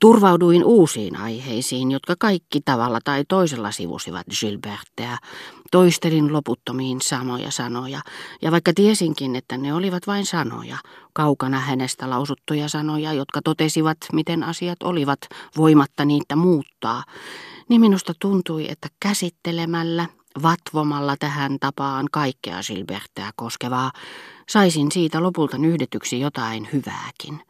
Turvauduin uusiin aiheisiin, jotka kaikki tavalla tai toisella sivusivat Gilbertteä. Toistelin loputtomiin samoja sanoja, ja vaikka tiesinkin, että ne olivat vain sanoja, kaukana hänestä lausuttuja sanoja, jotka totesivat, miten asiat olivat, voimatta niitä muuttaa, niin minusta tuntui, että käsittelemällä, vatvomalla tähän tapaan kaikkea Gilbertteä koskevaa, saisin siitä lopulta nyhdetyksi jotain hyvääkin.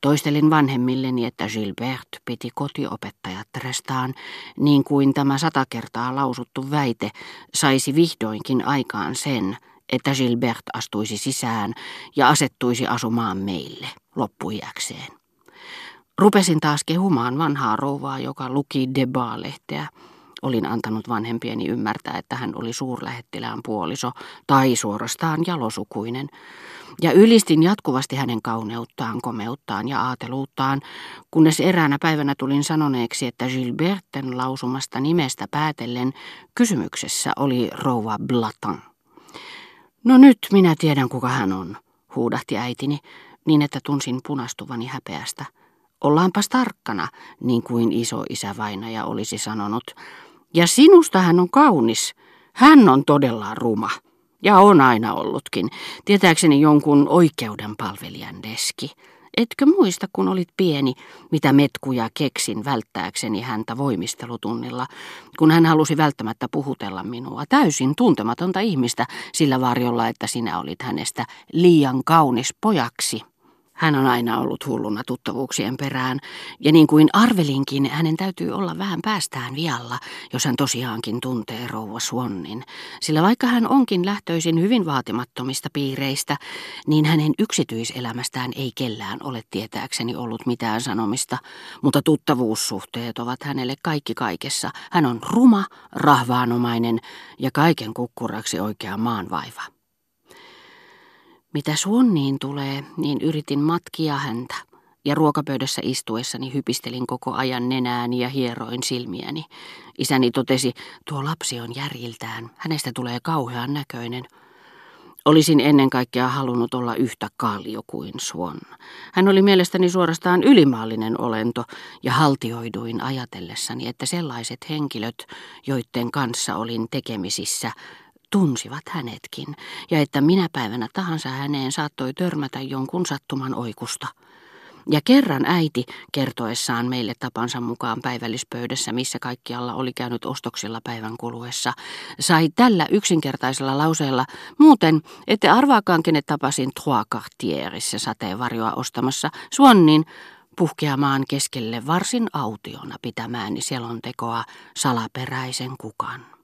Toistelin vanhemmilleni, että Gilbert piti kotiopettajatrestaan, niin kuin tämä sata kertaa lausuttu väite saisi vihdoinkin aikaan sen, että Gilbert astuisi sisään ja asettuisi asumaan meille loppuiäkseen. Rupesin taas kehumaan vanhaa rouvaa, joka luki Deba-lehteä. Olin antanut vanhempieni ymmärtää, että hän oli suurlähettilään puoliso tai suorastaan jalosukuinen ja ylistin jatkuvasti hänen kauneuttaan, komeuttaan ja aateluuttaan, kunnes eräänä päivänä tulin sanoneeksi, että Gilberten lausumasta nimestä päätellen kysymyksessä oli rouva Blatan. No nyt minä tiedän, kuka hän on, huudahti äitini, niin että tunsin punastuvani häpeästä. Ollaanpas tarkkana, niin kuin iso isä vainaja olisi sanonut. Ja sinusta hän on kaunis. Hän on todella ruma. Ja on aina ollutkin. Tietääkseni jonkun oikeudenpalvelijan deski. Etkö muista, kun olit pieni, mitä metkuja keksin välttääkseni häntä voimistelutunnilla, kun hän halusi välttämättä puhutella minua, täysin tuntematonta ihmistä, sillä varjolla, että sinä olit hänestä liian kaunis pojaksi. Hän on aina ollut hulluna tuttavuuksien perään, ja niin kuin arvelinkin, hänen täytyy olla vähän päästään vialla, jos hän tosiaankin tuntee rouva Swannin. Sillä vaikka hän onkin lähtöisin hyvin vaatimattomista piireistä, niin hänen yksityiselämästään ei kellään ole tietääkseni ollut mitään sanomista, mutta tuttavuussuhteet ovat hänelle kaikki kaikessa. Hän on ruma, rahvaanomainen ja kaiken kukkuraksi oikea maanvaiva. Mitä Suonniin tulee, niin yritin matkia häntä, ja ruokapöydässä istuessani hypistelin koko ajan nenääni ja hieroin silmiäni. Isäni totesi, tuo lapsi on järjiltään, hänestä tulee kauhean näköinen. Olisin ennen kaikkea halunnut olla yhtä kallio kuin Suon. Hän oli mielestäni suorastaan ylimaallinen olento ja haltioiduin ajatellessani, että sellaiset henkilöt, joiden kanssa olin tekemisissä, tunsivat hänetkin, ja että minä päivänä tahansa häneen saattoi törmätä jonkun sattuman oikusta. Ja kerran äiti, kertoessaan meille tapansa mukaan päivällispöydässä, missä kaikkialla oli käynyt ostoksilla päivän kuluessa, sai tällä yksinkertaisella lauseella, muuten ette arvaakaan, kenet tapasin Trois Cartierissa sateenvarjoa ostamassa, Suonnin, puhkeamaan keskelle varsin autiona pitämääni selontekoa salaperäisen kukan.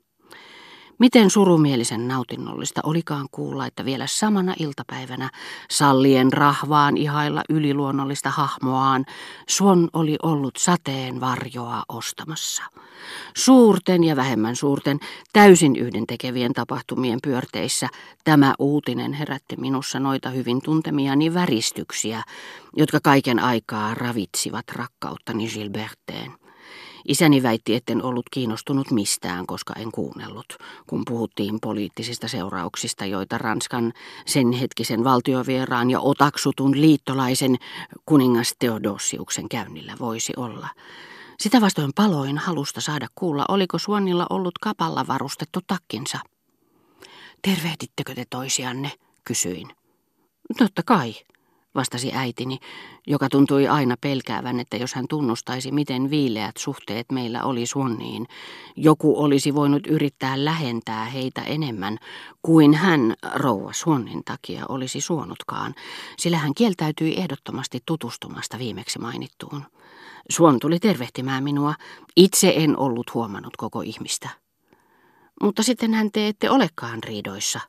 Miten surumielisen nautinnollista olikaan kuulla, että vielä samana iltapäivänä sallien rahvaan ihailla yliluonnollista hahmoaan Suon oli ollut sateen varjoa ostamassa. Suurten ja vähemmän suurten, täysin yhdentekevien tapahtumien pyörteissä tämä uutinen herätti minussa noita hyvin tuntemiani väristyksiä, jotka kaiken aikaa ravitsivat rakkauttani Gilberteen. Isäni väitti, etten ollut kiinnostunut mistään, koska en kuunnellut, kun puhuttiin poliittisista seurauksista, joita Ranskan sen hetkisen valtiovieraan ja otaksutun liittolaisen kuningas Theodosiuksen käynnillä voisi olla. Sitä vastoin paloin halusta saada kuulla, oliko Suonnilla ollut kapalla varustettu takkinsa. Tervehdittekö te toisianne, kysyin. Totta kai, vastasi äitini, joka tuntui aina pelkäävän, että jos hän tunnustaisi, miten viileät suhteet meillä oli Suonniin, joku olisi voinut yrittää lähentää heitä enemmän kuin hän rouva Suonnin takia olisi suonutkaan, sillä hän kieltäytyi ehdottomasti tutustumasta viimeksi mainittuun. Suon tuli tervehtimään minua. Itse en ollut huomannut koko ihmistä. Mutta sitten hän te ette olekaan riidoissa,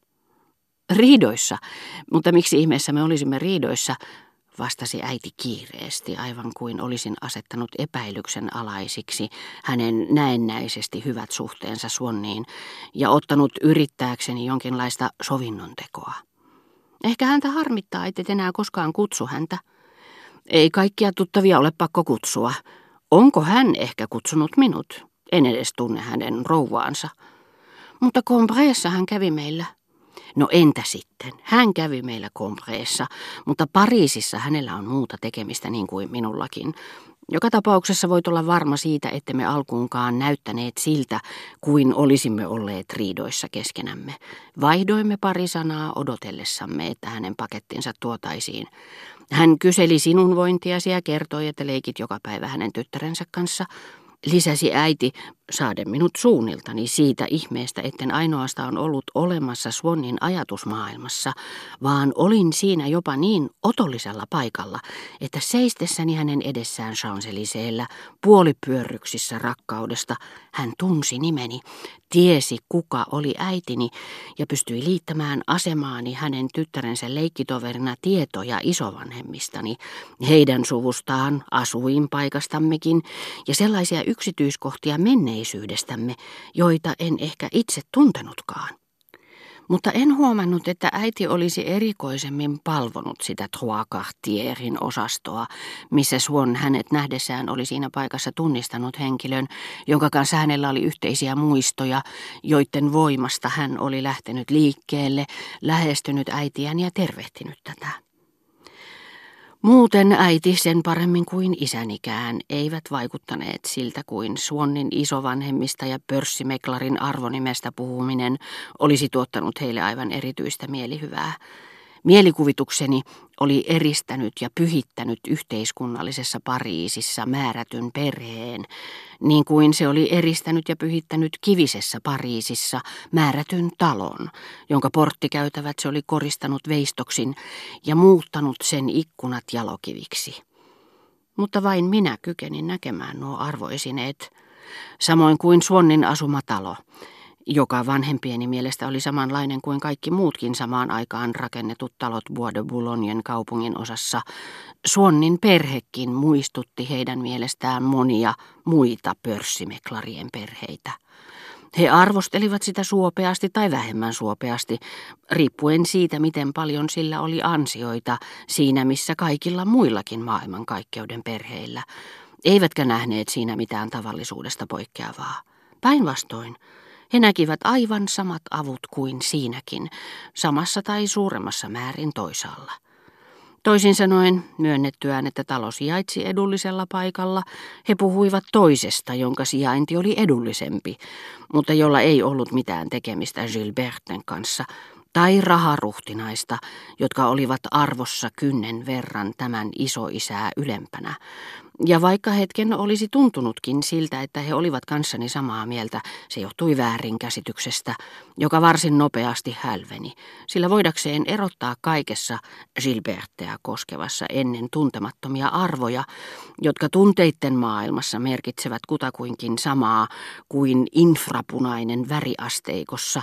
Riidoissa, mutta miksi ihmeessä me olisimme riidoissa, vastasi äiti kiireesti, aivan kuin olisin asettanut epäilyksen alaisiksi hänen näennäisesti hyvät suhteensa Suonniin ja ottanut yrittääkseni jonkinlaista sovinnon tekoa. Ehkä häntä harmittaa, et enää koskaan kutsu häntä. Ei kaikkia tuttavia ole pakko kutsua. Onko hän ehkä kutsunut minut? En edes tunne hänen rouvaansa. Mutta Combressa hän kävi meillä. No entä sitten? Hän kävi meillä kompreessa, mutta Pariisissa hänellä on muuta tekemistä niin kuin minullakin. Joka tapauksessa voit olla varma siitä, että me alkuunkaan näyttäneet siltä, kuin olisimme olleet riidoissa keskenämme. Vaihdoimme pari sanaa odotellessamme, että hänen pakettinsa tuotaisiin. Hän kyseli sinun vointiasi ja kertoi, että leikit joka päivä hänen tyttärensä kanssa – lisäsi äiti, saade minut suunniltani siitä ihmeestä, etten ainoastaan ollut olemassa Swannin ajatusmaailmassa, vaan olin siinä jopa niin otollisella paikalla, että seistessäni hänen edessään Chanceliseellä puolipyörryksissä rakkaudesta hän tunsi nimeni, tiesi kuka oli äitini ja pystyi liittämään asemaani hänen tyttärensä leikkitoverina tietoja isovanhemmistani, heidän suvustaan, asuinpaikastammekin ja sellaisia yksityiskohtia menneisyydestämme, joita en ehkä itse tuntenutkaan. Mutta en huomannut, että äiti olisi erikoisemmin palvonut sitä Trois Cartierin osastoa, missä Swan hänet nähdessään oli siinä paikassa tunnistanut henkilön, jonka kanssa hänellä oli yhteisiä muistoja, joiden voimasta hän oli lähtenyt liikkeelle, lähestynyt äitiään ja tervehtinyt tätä. Muuten äiti sen paremmin kuin isänikään eivät vaikuttaneet siltä kuin Suonnin isovanhemmista ja pörssimeklarin arvonimestä puhuminen olisi tuottanut heille aivan erityistä mielihyvää. Mielikuvitukseni oli eristänyt ja pyhittänyt yhteiskunnallisessa Pariisissa määrätyn perheen, niin kuin se oli eristänyt ja pyhittänyt kivisessä Pariisissa määrätyn talon, jonka porttikäytävät se oli koristanut veistoksin ja muuttanut sen ikkunat jalokiviksi. Mutta vain minä kykenin näkemään nuo arvoisineet, samoin kuin Suonnin asuma talo, joka vanhempieni mielestä oli samanlainen kuin kaikki muutkin samaan aikaan rakennetut talot Bois de Boulognen kaupungin osassa. Suonnin perhekin muistutti heidän mielestään monia muita pörssimeklarien perheitä. He arvostelivat sitä suopeasti tai vähemmän suopeasti, riippuen siitä, miten paljon sillä oli ansioita siinä, missä kaikilla muillakin maailmankaikkeuden perheillä, eivätkä nähneet siinä mitään tavallisuudesta poikkeavaa. Päinvastoin, he näkivät aivan samat avut kuin siinäkin, samassa tai suuremmassa määrin toisaalla. Toisin sanoen, myönnettyään, että talo sijaitsi edullisella paikalla, he puhuivat toisesta, jonka sijainti oli edullisempi, mutta jolla ei ollut mitään tekemistä Gilberten kanssa, tai raharuhtinaista, jotka olivat arvossa kynnen verran tämän isoisää ylempänä, ja vaikka hetken olisi tuntunutkin siltä, että he olivat kanssani samaa mieltä, se johtui väärinkäsityksestä, joka varsin nopeasti hälveni, sillä voidakseen erottaa kaikessa Gilbertea koskevassa ennen tuntemattomia arvoja, jotka tunteitten maailmassa merkitsevät kutakuinkin samaa kuin infrapunainen väriasteikossa,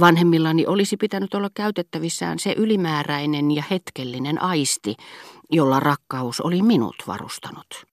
vanhemmillani olisi pitänyt olla käytettävissään se ylimääräinen ja hetkellinen aisti, jolla rakkaus oli minut varustanut.